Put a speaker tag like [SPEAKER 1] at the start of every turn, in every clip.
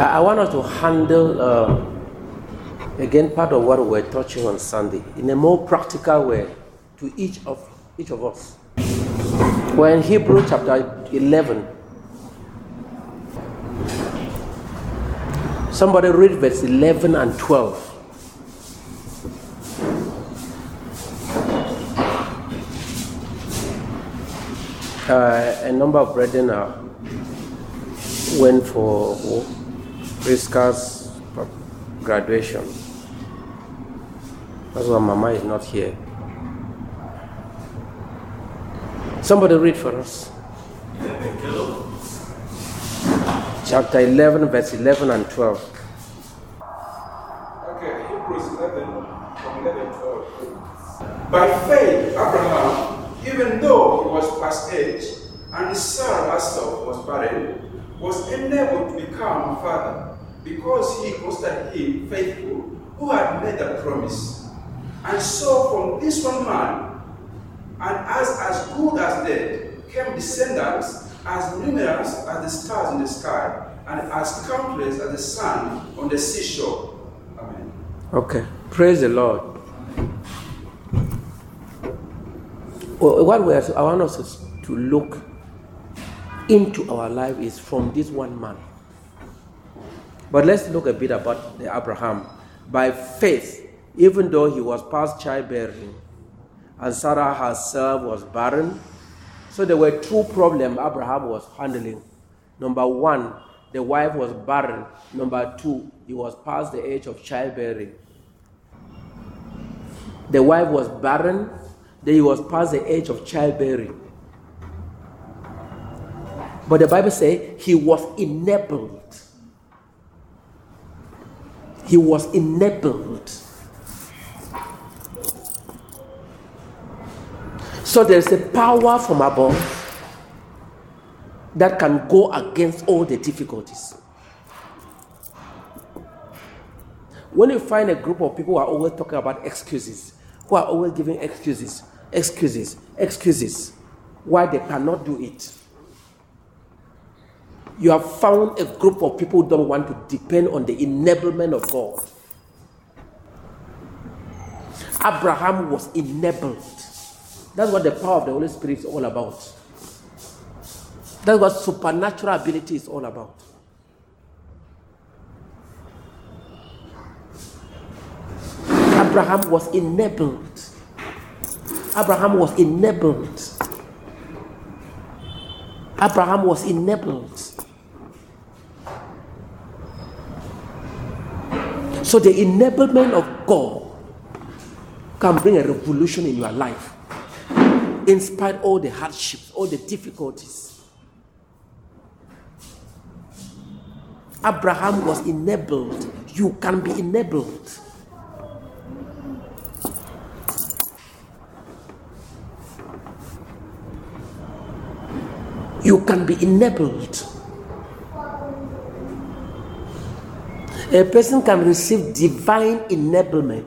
[SPEAKER 1] I, I want us to handle uh, again part of what we were touching on Sunday in a more practical way to each of each of us. We're in Hebrew chapter 11. Somebody read verse 11 and 12. Uh, a number of brethren uh, went for Priska's graduation. That's why Mama is not here. Somebody read for us. Chapter 11, verse 11 and 12.
[SPEAKER 2] Okay, Hebrews 11, from 11 12. By faith, Abraham even though he was past age and Sarah herself was barren, was enabled to become a father because he considered him faithful who had made the promise. And so from this one man, and as, as good as dead, came descendants as numerous as the stars in the sky and as countless as the sand on the seashore. Amen.
[SPEAKER 1] Okay. Praise the Lord. Well, what we are, I want us to look into our life is from this one man. But let's look a bit about Abraham. By faith, even though he was past childbearing, and Sarah herself was barren, so there were two problems Abraham was handling. Number one, the wife was barren. Number two, he was past the age of childbearing. The wife was barren, then he was past the age of childbearing. But the Bible says he was enabled. He was enabled. So there's a power from above that can go against all the difficulties. When you find a group of people who are always talking about excuses, who are always giving excuses, excuses, excuses why they cannot do it. You have found a group of people who don't want to depend on the enablement of God. Abraham was enabled. That's what the power of the Holy Spirit is all about. That's what supernatural ability is all about. Abraham was enabled. Abraham was enabled. Abraham was enabled. So the enablement of God can bring a revolution in your life, in spite of all the hardships, all the difficulties. Abraham was enabled. You can be enabled. you can be enabled. A person can receive divine enablement.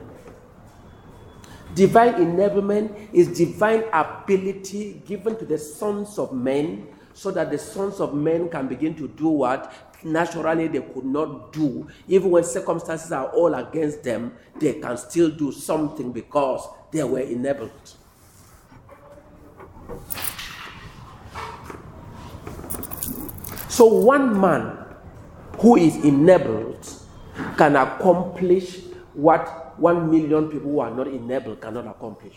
[SPEAKER 1] Divine enablement is divine ability given to the sons of men so that the sons of men can begin to do what naturally they could not do. Even when circumstances are all against them, they can still do something because they were enabled. So one man who is enabled can accomplish what one million people who are not enabled cannot accomplish.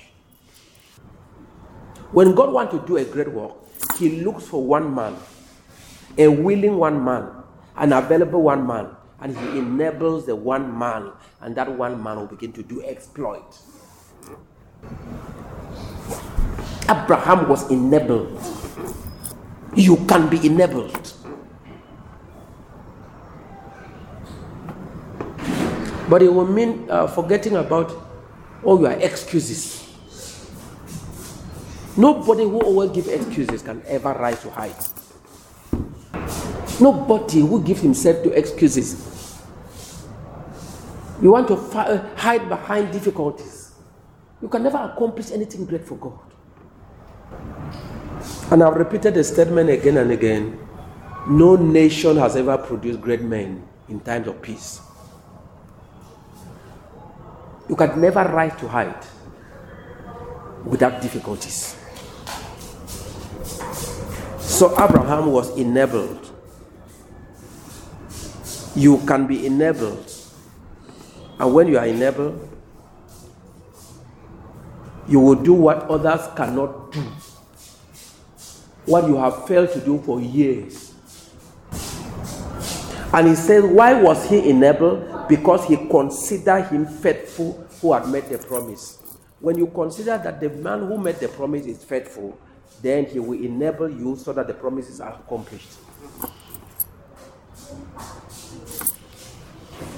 [SPEAKER 1] When God wants to do a great work, He looks for one man, a willing one man, an available one man, and He enables the one man, and that one man will begin to do exploit. Abraham was enabled. You can be enabled. But it will mean uh, forgetting about all your excuses. Nobody who always gives excuses can ever rise to height. Nobody who gives himself to excuses. You want to fi- uh, hide behind difficulties. You can never accomplish anything great for God. And I've repeated the statement again and again no nation has ever produced great men in times of peace. You can never rise to height without difficulties. So Abraham was enabled. You can be enabled. And when you are enabled, you will do what others cannot do. What you have failed to do for years. And he says, Why was he enabled? Because he considered him faithful who had made the promise. When you consider that the man who made the promise is faithful, then he will enable you so that the promises are accomplished.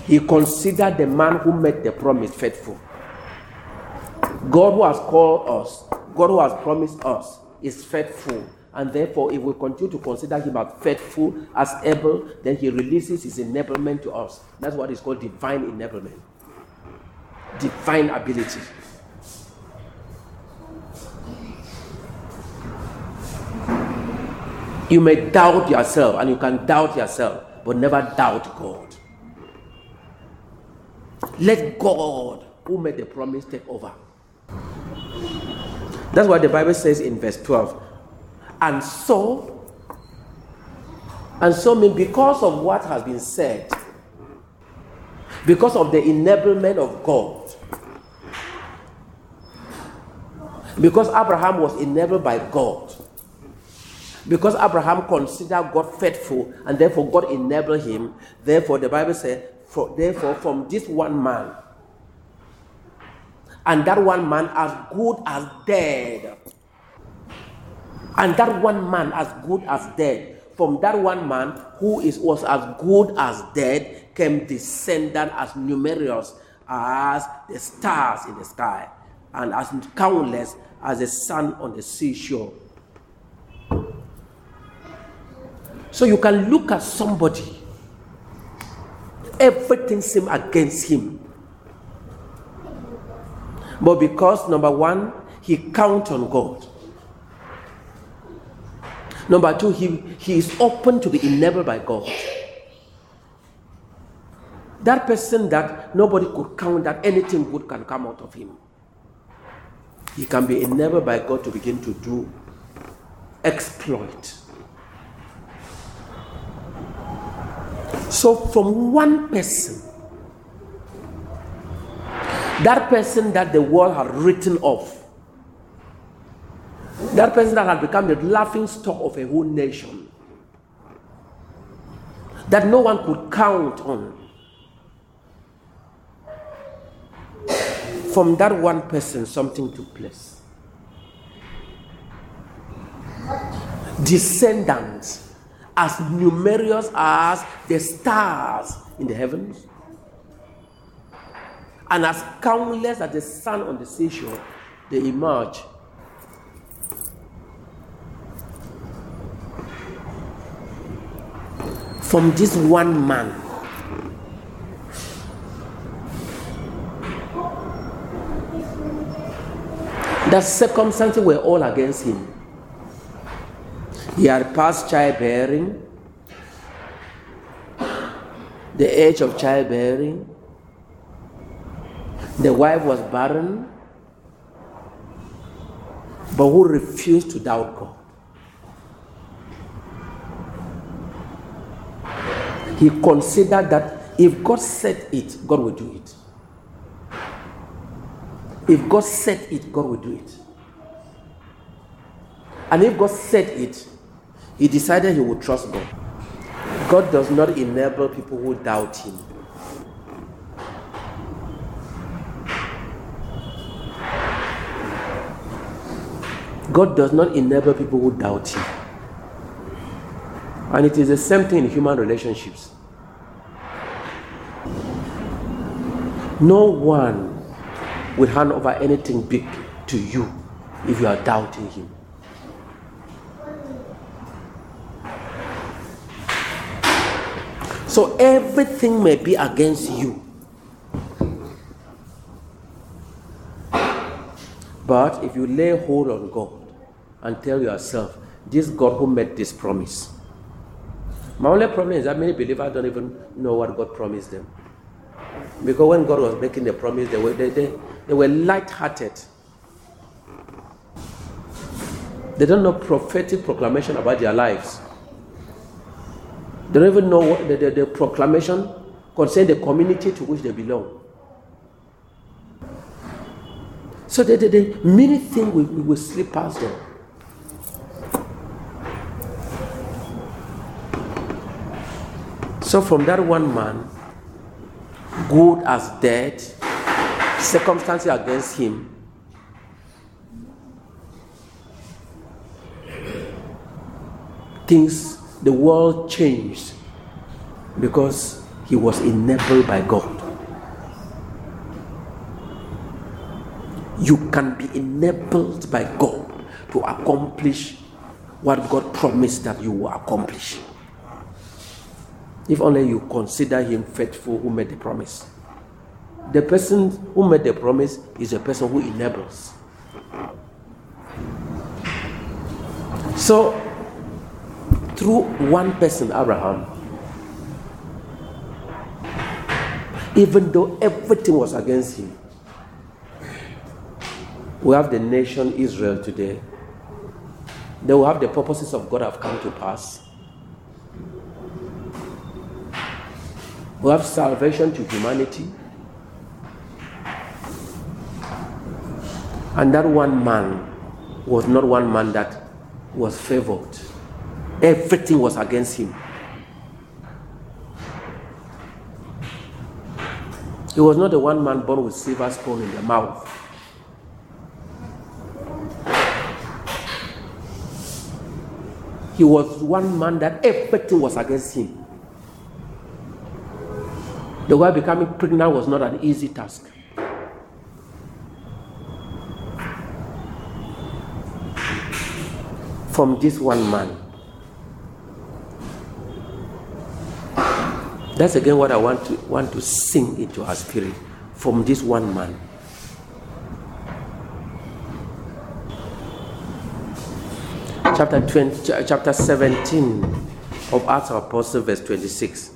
[SPEAKER 1] He considered the man who made the promise faithful. God who has called us, God who has promised us, is faithful. And therefore, if we continue to consider him as faithful, as able, then he releases his enablement to us. That's what is called divine enablement, divine ability. You may doubt yourself, and you can doubt yourself, but never doubt God. Let God, who made the promise, take over. That's what the Bible says in verse 12. And so, and so mean because of what has been said, because of the enablement of God, because Abraham was enabled by God, because Abraham considered God faithful and therefore God enabled him, therefore the Bible says, for, therefore from this one man, and that one man as good as dead. And that one man as good as dead. From that one man who is was as good as dead came descendant as numerous as the stars in the sky and as countless as the sun on the seashore. So you can look at somebody, everything seems against him. But because, number one, he count on God. Number two, he, he is open to be enabled by God. That person that nobody could count that anything good can come out of him. He can be enabled by God to begin to do exploit. So, from one person, that person that the world had written off, that person that had become the laughing stock of a whole nation, that no one could count on. From that one person, something took place. Descendants as numerous as the stars in the heavens and as countless as the sun on the seashore, they emerge. From this one man. The circumstances were all against him. He had passed childbearing, the age of childbearing the wife was barren, but who refused to doubt God. He considered that if God said it, God will do it. If God said it, God will do it. And if God said it, he decided he would trust God. God does not enable people who doubt him. God does not enable people who doubt Him. And it is the same thing in human relationships. No one will hand over anything big to you if you are doubting Him. So everything may be against you. But if you lay hold on God, and tell yourself, this God who made this promise, My only problem is that many believers don't even know what God promised them. Because when God was making the promise, they were, they, they, they were light-hearted. They don't know prophetic proclamation about their lives. They don't even know what the, the, the proclamation concerning the community to which they belong. So the, the, the many things we will slip past them. So from that one man, good as dead, circumstances against him, things, the world changed because he was enabled by God. You can be enabled by God to accomplish what God promised that you will accomplish. If only you consider him faithful who made the promise. The person who made the promise is a person who enables. So, through one person, Abraham, even though everything was against him, we have the nation Israel today. They will have the purposes of God have come to pass. Have salvation to humanity. And that one man was not one man that was favored. Everything was against him. He was not the one man born with silver spoon in the mouth. He was one man that everything was against him. The way becoming pregnant was not an easy task. From this one man. That's again what I want to want to sing into our spirit from this one man. Chapter 20, chapter 17 of Acts of Apostles, verse 26.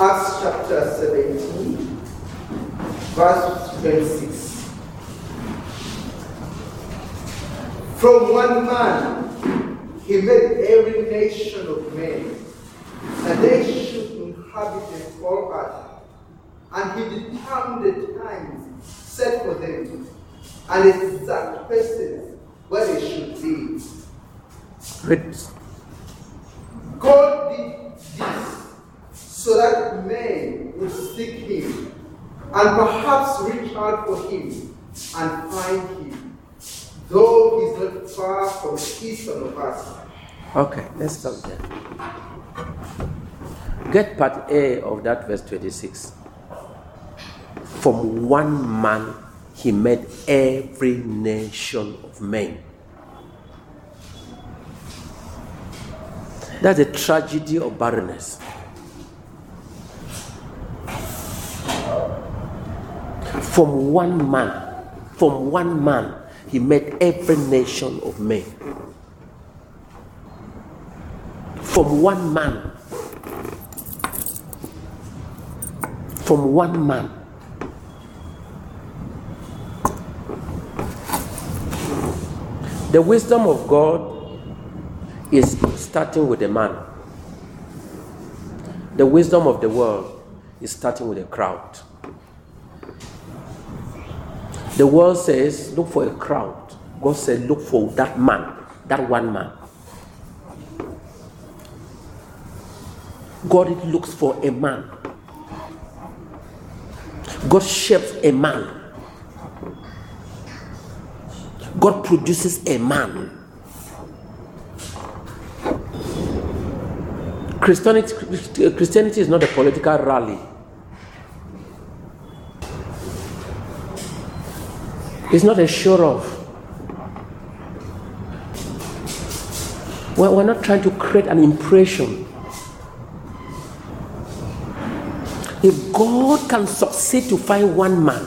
[SPEAKER 3] Acts chapter 17, verse 26. From one man, he made every nation of men, and they should inhabit the whole earth. And he determined the times set for them, and exact places where they should be.
[SPEAKER 1] Read.
[SPEAKER 3] God did this so that men would seek him and perhaps reach out for him and find him, though he's not far from one of us.
[SPEAKER 1] Okay, let's stop there. Get part A of that verse 26. From one man he made every nation of men. That's the tragedy of barrenness. From one man, from one man, he made every nation of men. From one man, from one man. The wisdom of God is starting with a man. The wisdom of the world is starting with a crowd. The world says, look for a crowd. God said, look for that man, that one man. God looks for a man. God shapes a man. God produces a man. Christianity, Christianity is not a political rally. It's not a off. We're, we're not trying to create an impression. If God can succeed to find one man,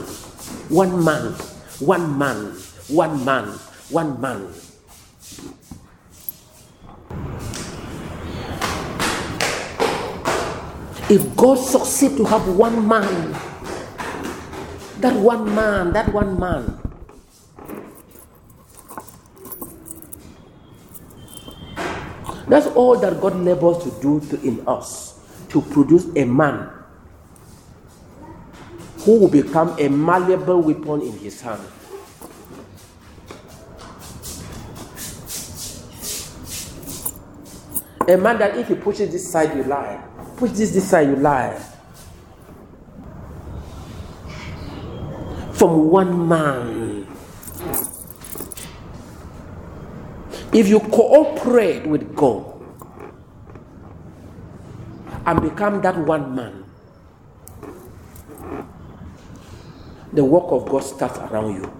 [SPEAKER 1] one man, one man One man, one man. If God succeed to have one man, that one man, that one man, that's all that God labors to do to, in us to produce a man who will become a malleable weapon in his hand. A man that if he pushes this side, you lie. Push this this side, you lie. From one man. If you cooperate with God and become that one man, the work of God starts around you.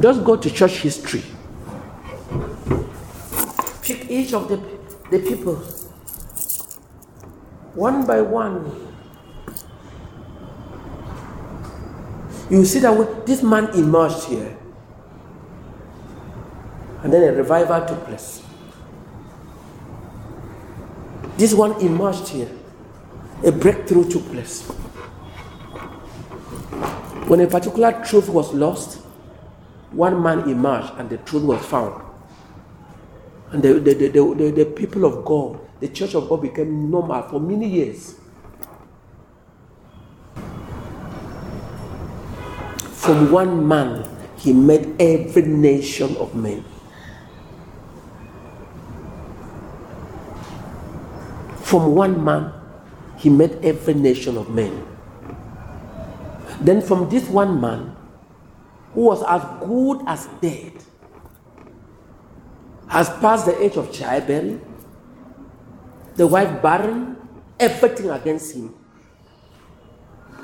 [SPEAKER 1] Just go to church history. Pick each of the, the people one by one. You see that this man emerged here, then a revival took place. This one emerged here, a breakthrough took place. When a particular truth was lost, one man emerged and the truth was found. And the, the, the, the, the people of God, the church of God became normal for many years. From one man, he made every nation of men. From one man, he made every nation of men. Then, from this one man, who was as good as dead, has passed the age of childbearing, the wife barren, everything against him.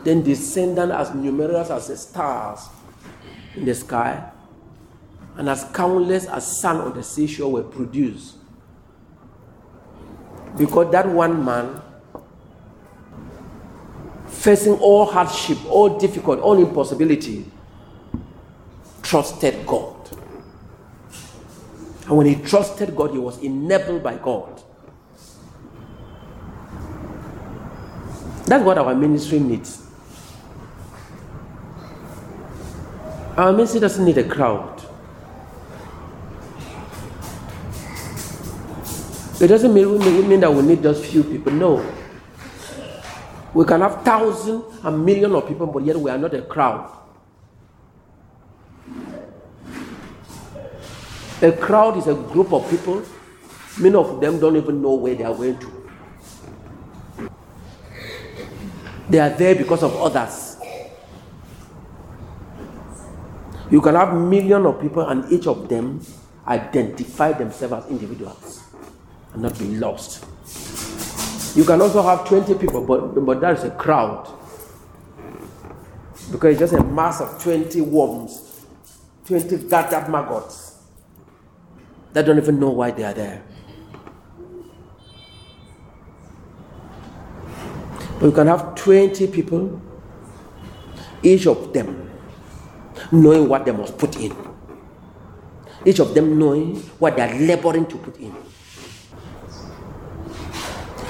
[SPEAKER 1] Then descendant as numerous as the stars in the sky, and as countless as sand on the seashore were produced. Because that one man, facing all hardship, all difficult, all impossibility, trusted God. And when he trusted God, he was enabled by God. That's what our ministry needs. Our ministry doesn't need a crowd. It doesn't mean, mean that we need just few people. No. We can have thousands and millions of people, but yet we are not a crowd. A crowd is a group of people. Many of them don't even know where they are going to. They are there because of others. You can have millions of people, and each of them identify themselves as individuals and not be lost. You can also have 20 people, but, but that is a crowd. Because it's just a mass of 20 worms, 20 gathered maggots that don't even know why they are there. But you can have 20 people, each of them knowing what they must put in, each of them knowing what they are laboring to put in.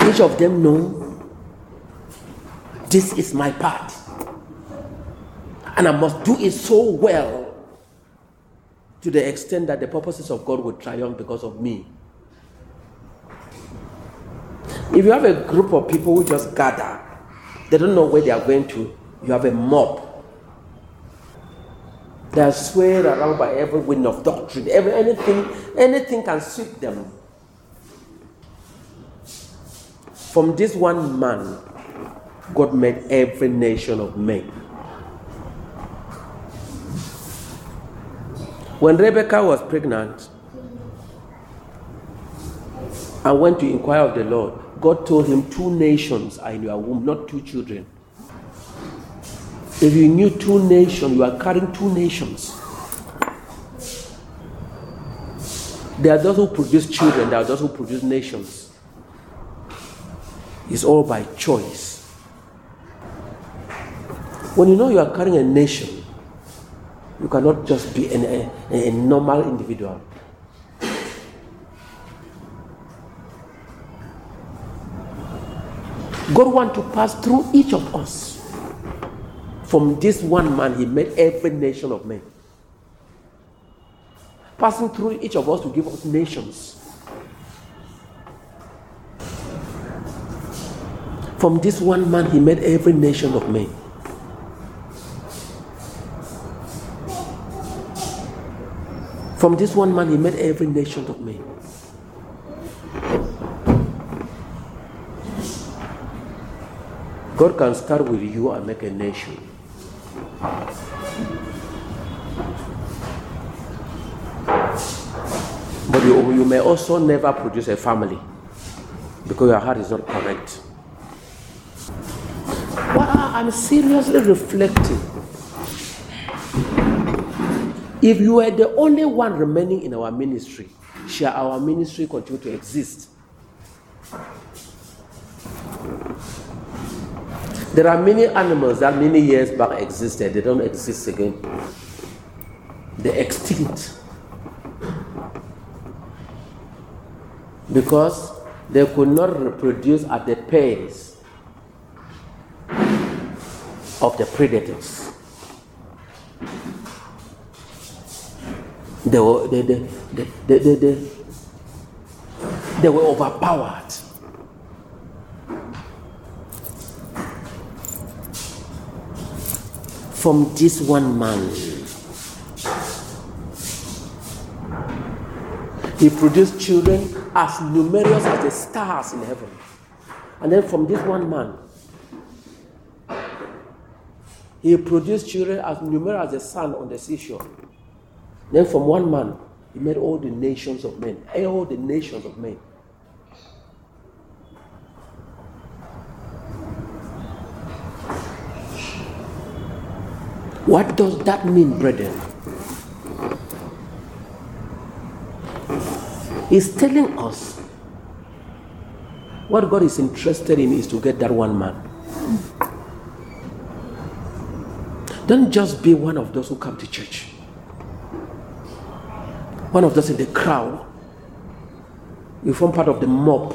[SPEAKER 1] Each of them know this is my part, and I must do it so well to the extent that the purposes of God will triumph because of me. If you have a group of people who just gather, they don't know where they are going to, you have a mob. They are swayed around by every wind of doctrine. Every, anything, anything can sweep them. From this one man, God made every nation of men. When Rebecca was pregnant and went to inquire of the Lord, God told him, Two nations are in your womb, not two children. If you knew two nations, you are carrying two nations. There are those who produce children, there are those who produce nations. It's all by choice. When you know you are carrying a nation, You cannot just be an, a, a normal individual. God wants to pass through each of us. From this one man, he made every nation of men. Passing through each of us to give us nations. From this one man, he made every nation of men. From this one man, he made every nation of men. God can start with you and make a nation. But you, you may also never produce a family because your heart is not correct. I'm seriously reflecting. If you were the only one remaining in our ministry, shall our ministry continue to exist? There are many animals that many years back existed, they don't exist again. They're extinct. Because they could not reproduce at the pace of the predators. They were, they, they, they, they, they, they, they were overpowered. From this one man, he produced children as numerous as the stars in heaven. And then from this one man, he produced children as numerous as the sun on the seashore. Then from one man, he made all the nations of men, all the nations of men. What does that mean, brethren? He's telling us what God is interested in is to get that one man. Don't just be one of those who come to church, one of those in the crowd. You form part of the mob.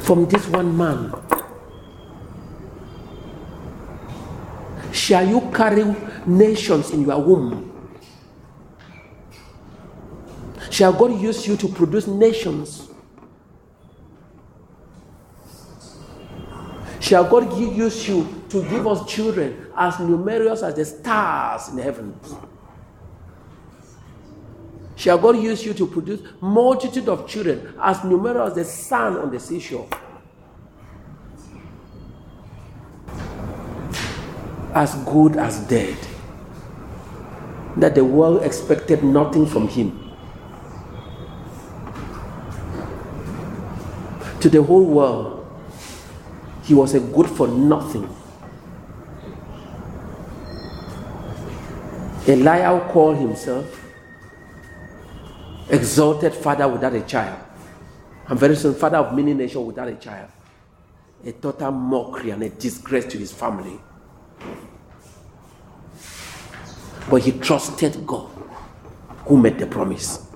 [SPEAKER 1] From this one man, shall you carry nations in your womb? Shall God use you to produce nations? Shall God use you to give us children as numerous as the stars in the heaven? Shall God use you to produce multitude of children as numerous as the sand on the seashore? As good as dead. That the world expected nothing from him. To the whole world, he was a good for nothing. Eliah called himself exalted father without a child. And very soon, father of many nations without a child. A total mockery and a disgrace to his family. But he trusted God who made the promise.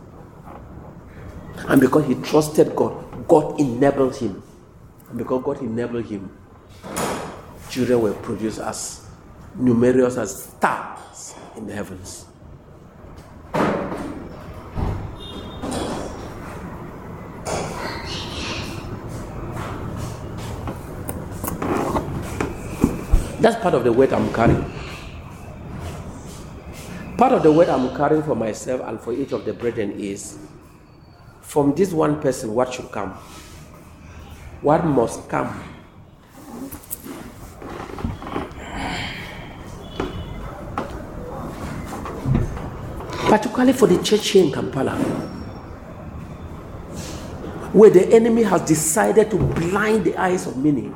[SPEAKER 1] And because he trusted God, God enabled him. Because God enabled him, children were produced as numerous as stars in the heavens. That's part of the weight I'm carrying. Part of the weight I'm carrying for myself and for each of the brethren is from this one person, what should come? What must come? Particularly for the church here in Kampala, where the enemy has decided to blind the eyes of many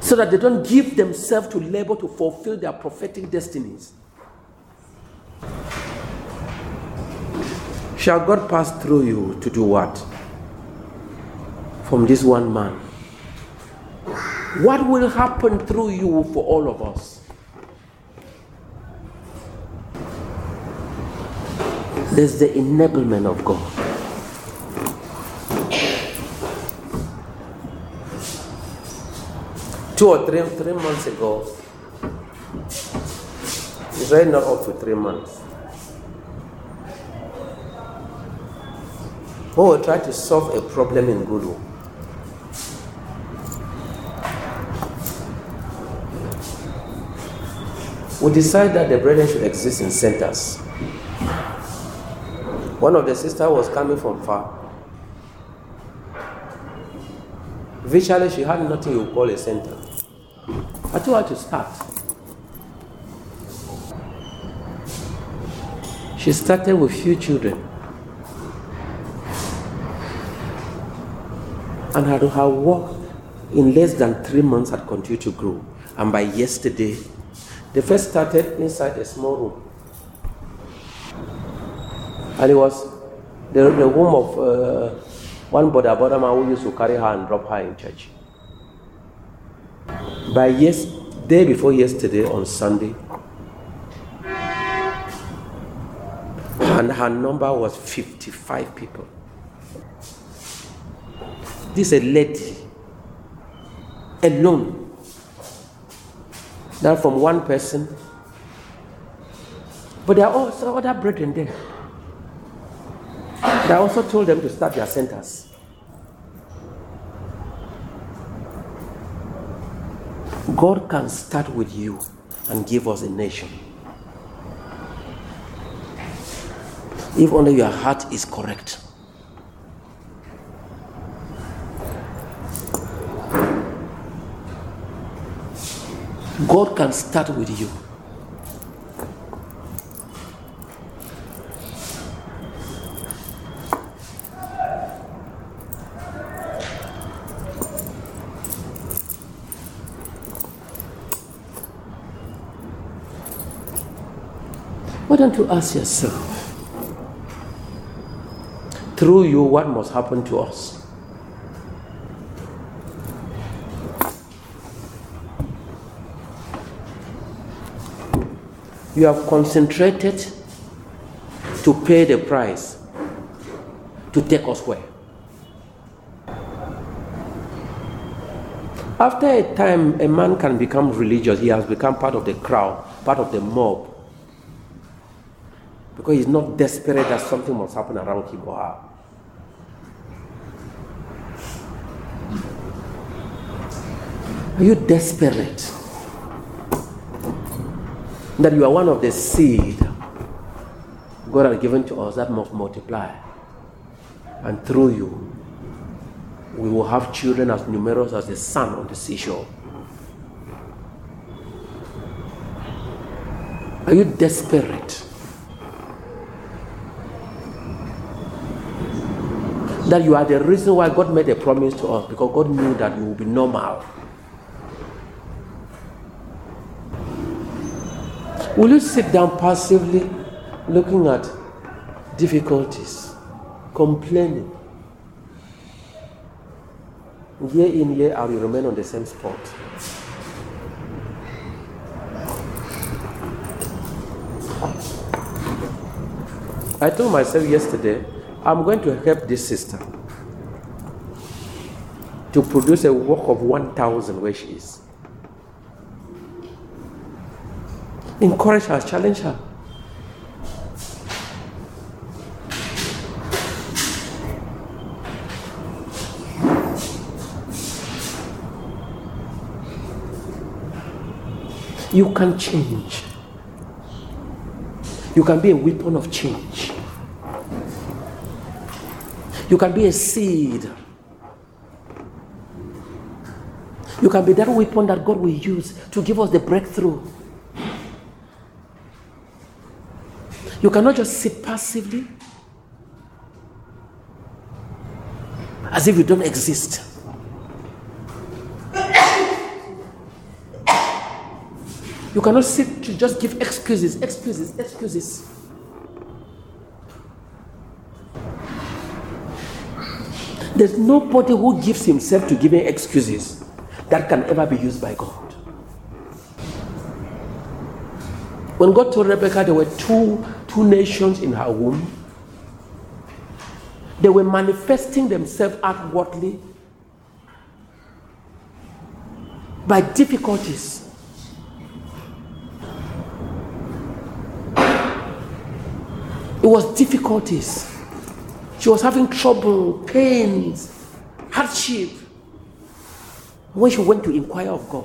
[SPEAKER 1] so that they don't give themselves to labor to fulfill their prophetic destinies. Shall God pass through you to do what? from this one man. What will happen through you for all of us? There's the enablement of God. Two or three, three months ago, it's right not up to three months. We were trying to solve a problem in Gulu. We decided that the brethren should exist in centers. One of the sisters was coming from far. Virtually, she had nothing you call a center. I told her to start. She started with few children. And her, her work in less than three months had continued to grow. And by yesterday, they first started inside a small room. And it was the, the room of uh, one Boda Bodama who used to carry her and drop her in church. By yes, day before yesterday on Sunday, and her number was 55 people. This is a lady alone that from one person. But there are also other brethren there. They also told them to start their centers. God can start with you and give us a nation. If only your heart is correct. God can start with you. Why don't you ask yourself, through you, what must happen to us? You have concentrated to pay the price to take us where? After a time, a man can become religious. He has become part of the crowd, part of the mob. Because he's not desperate that something must happen around him or her. Are you desperate? That you are one of the seed God has given to us that must multiply. And through you, we will have children as numerous as the sand on the seashore. Are you desperate? That you are the reason why God made a promise to us because God knew that you will be normal. Will you sit down passively looking at difficulties, complaining? Year in, year out, you remain on the same spot. I told myself yesterday, I'm going to help this sister to produce a work of 1,000 where she is. Encourage her, challenge her. You can change. You can be a weapon of change. You can be a seed. You can be that weapon that God will use to give us the breakthrough. You cannot just sit passively as if you don't exist. You cannot sit to just give excuses, excuses, excuses. There's nobody who gives himself to giving excuses that can ever be used by God. When God told Rebecca there were two, two nations in her womb, they were manifesting themselves outwardly by difficulties. It was difficulties. She was having trouble, pains, hardship. When she went to inquire of God,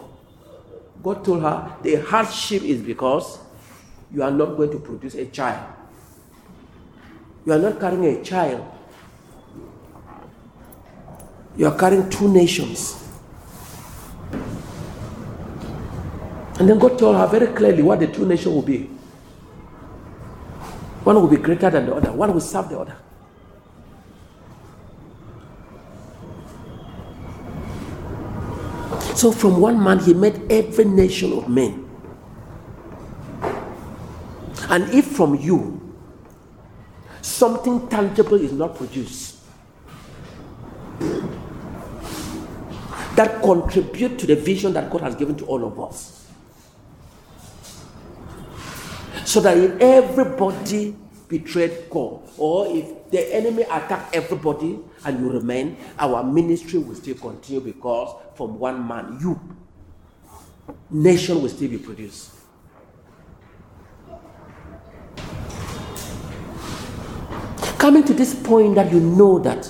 [SPEAKER 1] God told her the hardship is because you are not going to produce a child. You are not carrying a child. You are carrying two nations. And then God told her very clearly what the two nations will be. One will be greater than the other, one will serve the other. So, from one man, he made every nation of men. And if from you something tangible is not produced that contribute to the vision that God has given to all of us, so that if everybody betrayed God, or if the enemy attack everybody and you remain, our ministry will still continue because from one man, you, nation will still be produced. Coming to this point that you know that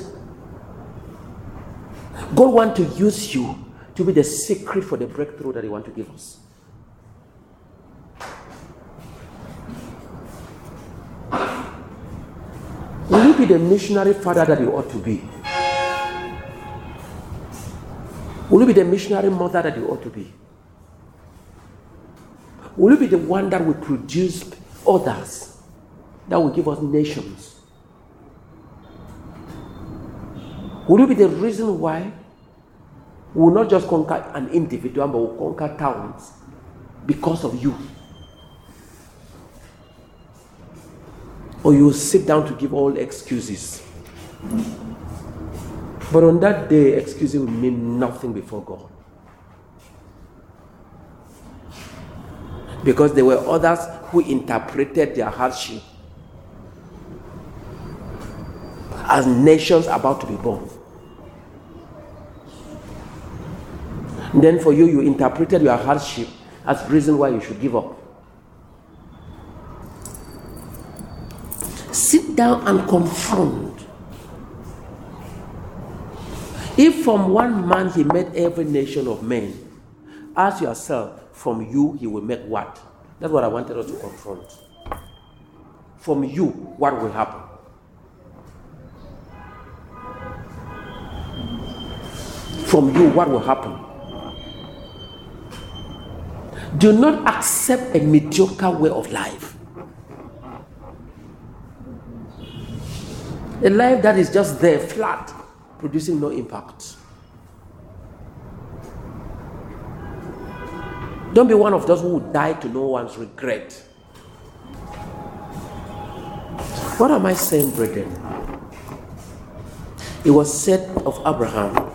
[SPEAKER 1] God wants to use you to be the secret for the breakthrough that He wants to give us. Will you be the missionary father that you ought to be? Will you be the missionary mother that you ought to be? Will you be the one that will produce others that will give us nations? Will you be the reason why we will not just conquer an individual, but will conquer towns because of you? Or you will sit down to give all excuses. But on that day, excuses will mean nothing before God. Because there were others who interpreted their hardship as nations about to be born. And then for you, you interpreted your hardship as reason why you should give up. Sit down and confront. If from one man he made every nation of men, ask yourself, from you he will make what? That's what I wanted us to confront. From you, what will happen? From you, what will happen? Do not accept a mediocre way of life. A life that is just there, flat, producing no impact. Don't be one of those who would die to no one's regret. What am I saying, brethren? It was said of Abraham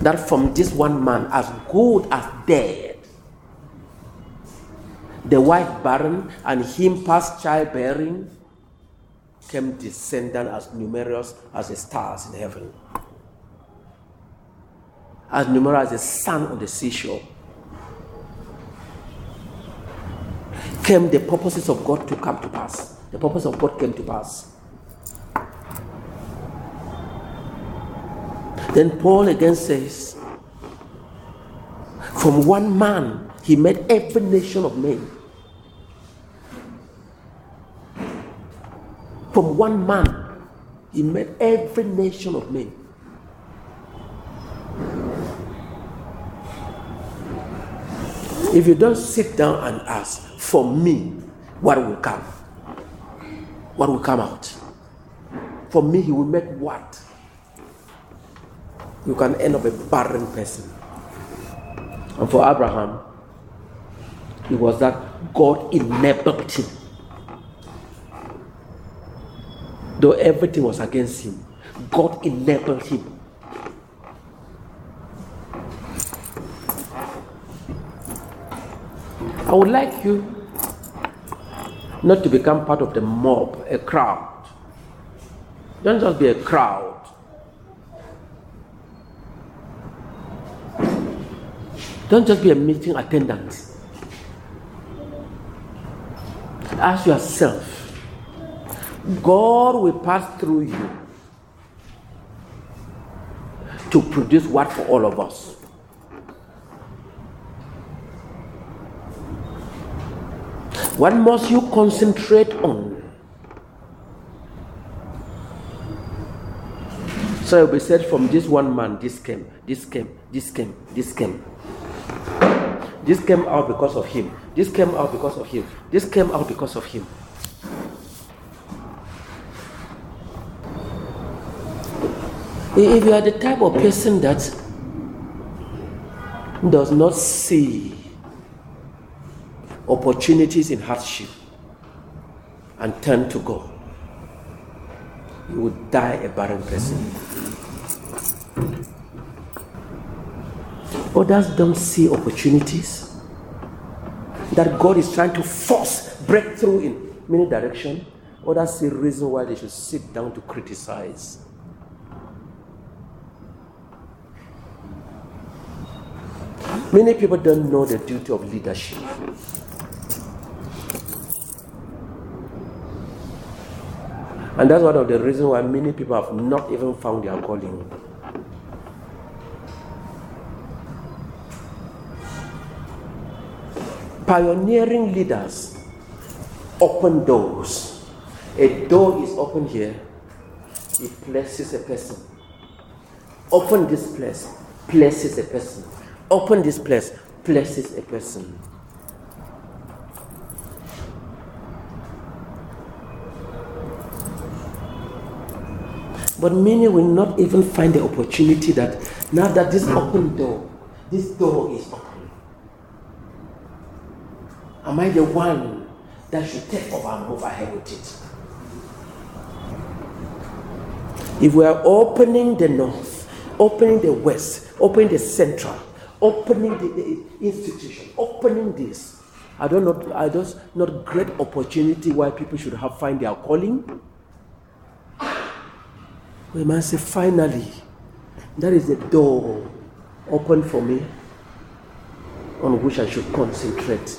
[SPEAKER 1] that from this one man, as good as dead, the wife barren and him past childbearing, came descendant as numerous as the stars in heaven, as numerous as the sand on the seashore. Came the purposes of God to come to pass. The purpose of God came to pass. Then Paul again says, From one man he made every nation of men. From one man he made every nation of men. If you don't sit down and ask, for me, what will come? What will come out? For me, he will make what? You can end up a barren person. And for Abraham, it was that God enabled him. Though everything was against him, God enabled him. I would like you not to become part of the mob, a crowd. Don't just be a crowd. Don't just be a meeting attendant. Ask yourself God will pass through you to produce what for all of us? What must you concentrate on? So it will be said from this one man, this came, this came, this came, this came. This came out because of him. This came out because of him. This came out because of him. If you are the type of person that does not see opportunities in hardship and turn to God, you would die a barren person. Others don't see opportunities that God is trying to force breakthrough in many directions. Others see reason why they should sit down to criticize. Many people don't know the duty of leadership. And that's one of the reasons why many people have not even found their calling. Pioneering leaders open doors. A door is open here, it places a person. Open this place, places a person. Open this place, places a person. But many will not even find the opportunity that now that this open door, this door is open. Am I the one that should take over and move ahead with it? If we are opening the north, opening the west, opening the central, opening the, institution, opening this, I don't know, I just not great opportunity why people should have find their calling we must say, finally, that is the door open for me on which I should concentrate.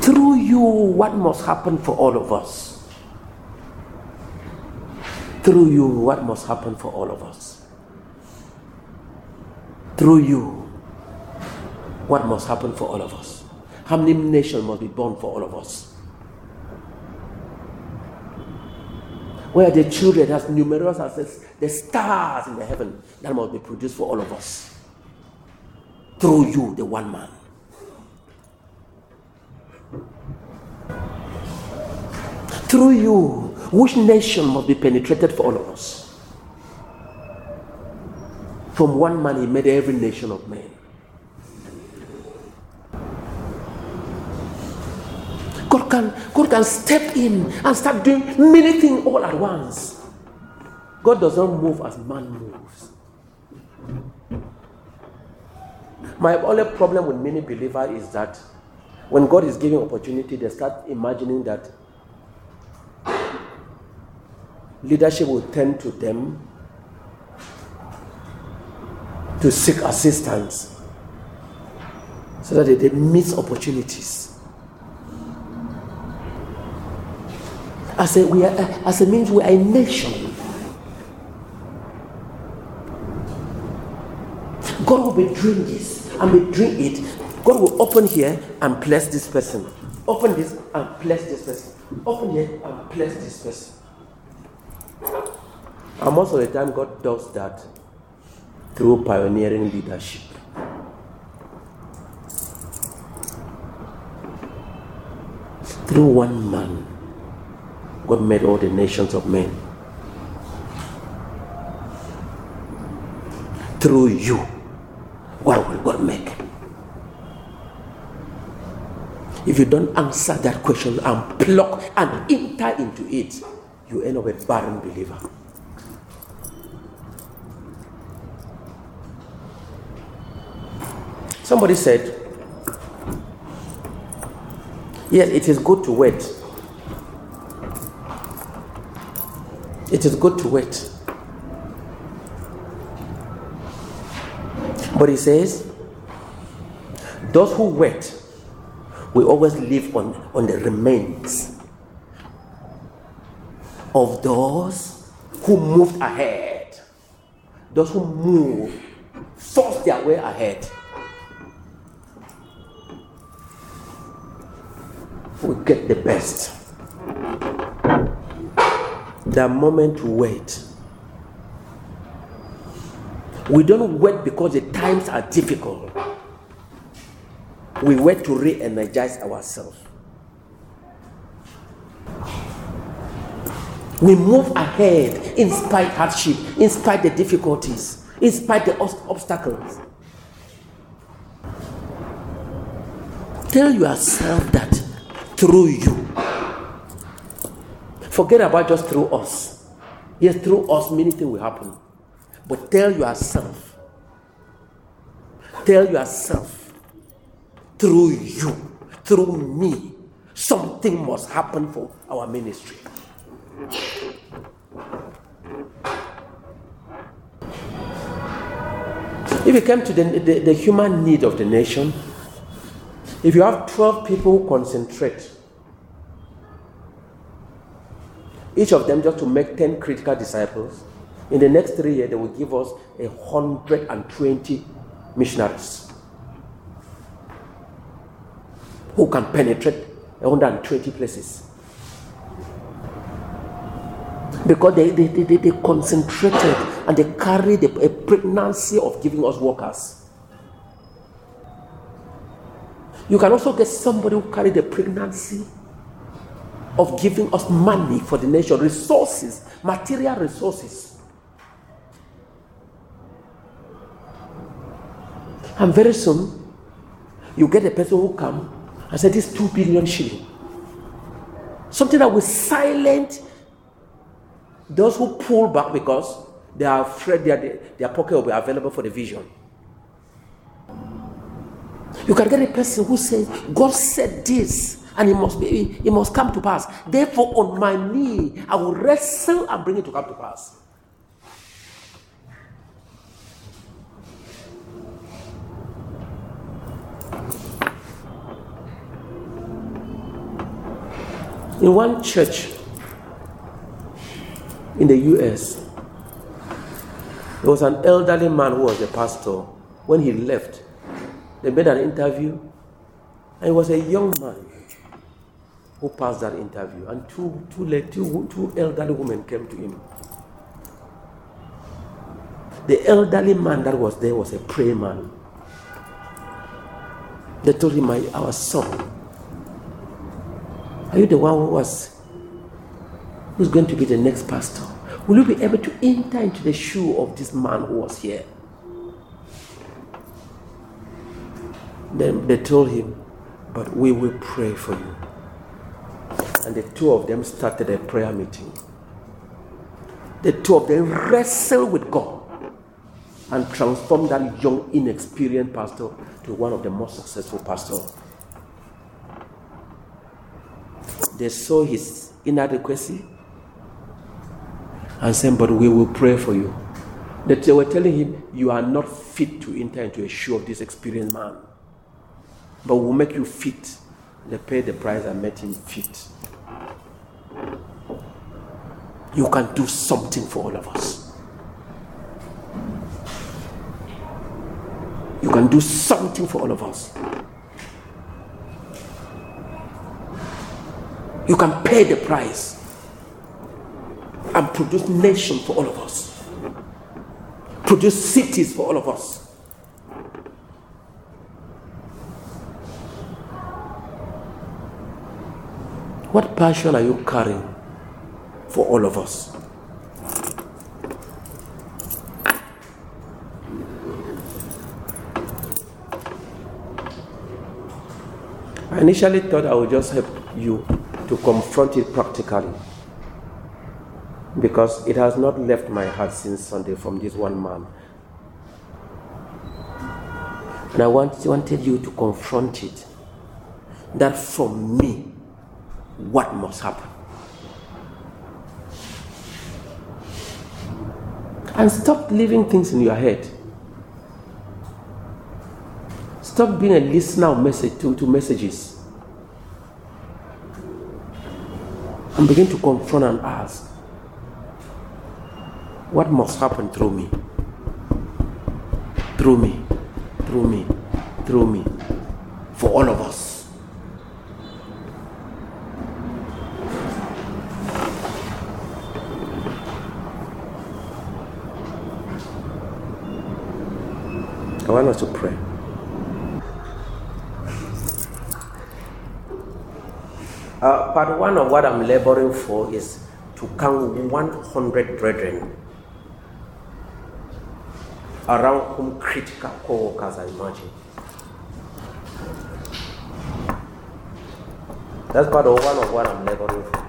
[SPEAKER 1] Through you, what must happen for all of us? Through you, what must happen for all of us? Through you, what must happen for all of us? How many nations must be born for all of us? Where the children as numerous as the stars in the heaven that must be produced for all of us. Through you, the one man. Through you, which nation must be penetrated for all of us? From one man, he made every nation of men. God can, God can step in and start doing many things all at once. God does not move as man moves. My only problem with many believers is that when God is giving opportunity, they start imagining that leadership will turn to them to seek assistance so that they miss opportunities. as a, we are, as a means we are a nation. God will be doing this and be doing it. God will open here and bless this person. Open this and bless this person. Open here and bless this person. And most of the time, God does that through pioneering leadership. Through one man. God made all the nations of men. Through you, what will God make? If you don't answer that question and pluck and enter into it, you end up a barren believer. Somebody said, Yes, it is good to wait. It is good to wait. But he says, those who wait will always live on, on the remains of those who moved ahead. Those who move, force their way ahead. We get the best. The moment to wait. We don't wait because the times are difficult. We wait to re energize ourselves. We move ahead in spite hardship, in spite the difficulties, in spite the obstacles. Tell yourself that through you. Forget about just through us. Yes, through us, many things will happen. But tell yourself, tell yourself, through you, through me, something must happen for our ministry. If you come to the, the, the, human need of the nation, if you have 12 people who concentrate, each of them just to make 10 critical disciples, in the next three years, they will give us 120 missionaries who can penetrate 120 places. Because they, they, they, they concentrated and they carried a, a pregnancy of giving us workers. You can also get somebody who carried the pregnancy of giving us money for the nation, resources, material resources. And very soon, you get a person who come and say, This two billion shilling. Something that will silence those who pull back because they are afraid their, their pocket will be available for the vision. You can get a person who says, God said this, and it must be it must come to pass. Therefore, on my knee, I will wrestle and bring it to come to pass. In one church in the US, there was an elderly man who was a pastor. When he left, they made an interview, and it was a young man who passed that interview, and two, two, two, two elderly women came to him. The elderly man that was there was a prayer man. They told him, Our son are you the one who was who's going to be the next pastor? Will you be able to enter into the shoe of this man who was here? Then they told him, But we will pray for you. And the two of them started a prayer meeting. The two of them wrestled with God and transformed that young, inexperienced pastor to one of the most successful pastors they saw his inadequacy and said, But we will pray for you. That they were telling him, You are not fit to enter into a shoe of this experienced man. But we'll make you fit. They paid the price and made him fit. You can do something for all of us. You can do something for all of us. You can pay the price produce nations for all of us. Produce cities for all of us. What passion are you carrying for all of us? I initially thought I would just help you to confront it practically because it has not left my heart since Sunday from this one man. And I want, wanted you to confront it that from me, what must happen? And stop leaving things in your head. Stop being a listener of message to, to messages. And begin to confront and ask, what must happen through me? Through me, through me, through me, for all of us. I want us to pray. Uh, part one of what I'm laboring for is to count 100 brethren around whom critical co-workers are emerging. That's part of one of what I'm laboring for.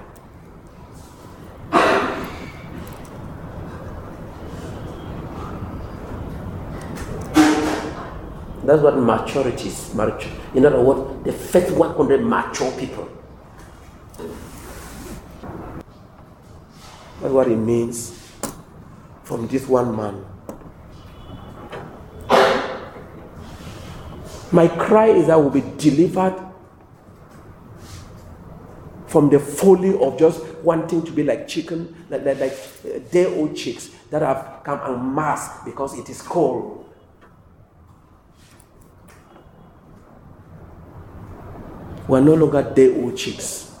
[SPEAKER 1] That's what maturity is. Mature. In other words, the first 100 mature people. That's what it means from this one man. My cry is that we'll be delivered from the folly of just wanting to be like chicken, like, like, like uh, day old chicks that have come en masse because it is cold. We're no longer day old chicks.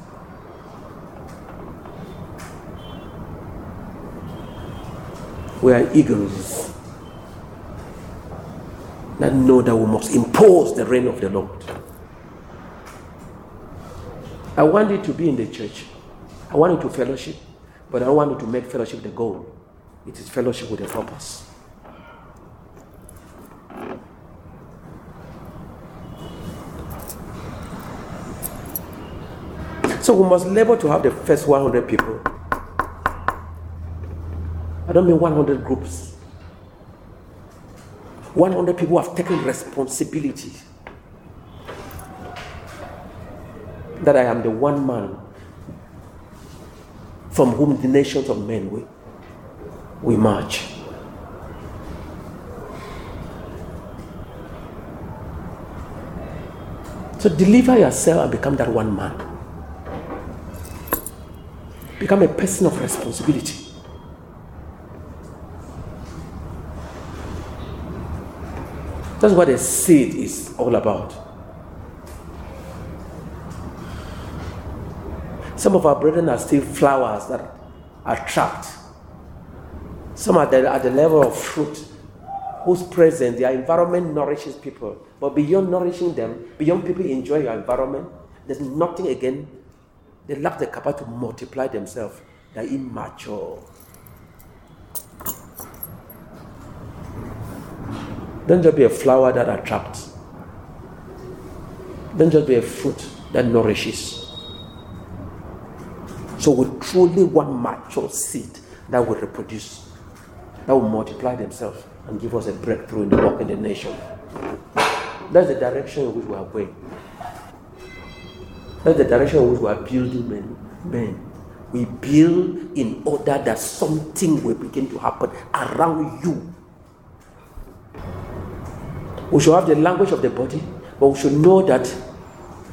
[SPEAKER 1] We are eagles that know that we must impose the reign of the Lord. I want you to be in the church. I want you to fellowship, but I want you to make fellowship the goal. It is fellowship with a purpose. So we must labor to have the first 100 people. I don't mean 100 groups. 100 people have taken responsibility that I am the one man from whom the nations of men we, we march. So deliver yourself and become that one man. Become a person of responsibility. That's what a seed is all about. Some of our brethren are still flowers that are trapped. Some are at the level of fruit whose presence, their environment nourishes people. But beyond nourishing them, beyond people enjoy your environment, there's nothing again. They lack the capacity to multiply themselves. They're immature. Don't just be a flower that attracts. Don't just be a fruit that nourishes. So we truly want mature seed that will reproduce, that will multiply themselves and give us a breakthrough in the work in the nation. That's the direction in which we are going. That's the direction in which we are building men. men. We build in order that something will begin to happen around you we should have the language of the body, but we should know that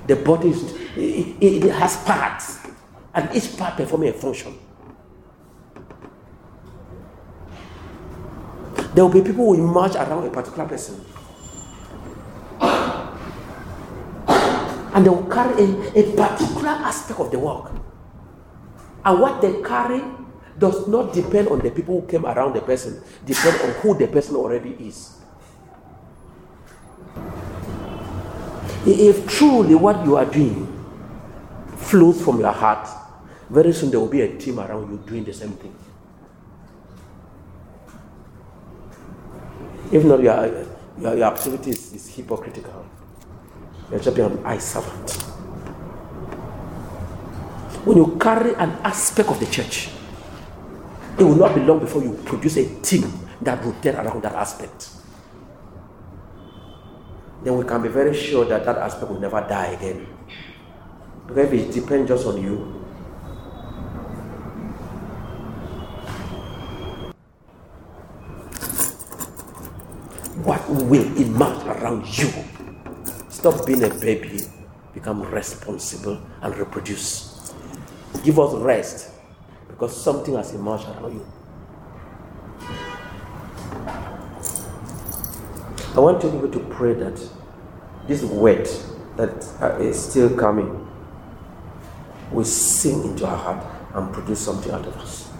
[SPEAKER 1] the body is, it, it has parts, and each part performing a function. There will be people who march around a particular person. And they will carry a, a particular aspect of the work. And what they carry does not depend on the people who came around the person, depend on who the person already is. If truly what you are doing flows from your heart, very soon there will be a team around you doing the same thing. If not, your, your, your activity is, is hypocritical. You're just being an eye servant. When you carry an aspect of the church, it will not be long before you produce a team that will rotate around that aspect. Then we can be very sure that that aspect will never die again. Because if it depends just on you, what will emerge around you? Stop being a baby, become responsible and reproduce. Give us rest because something has emerged around you. I want you to pray that this word that uh, still coming will sink into our heart and produce something out of us.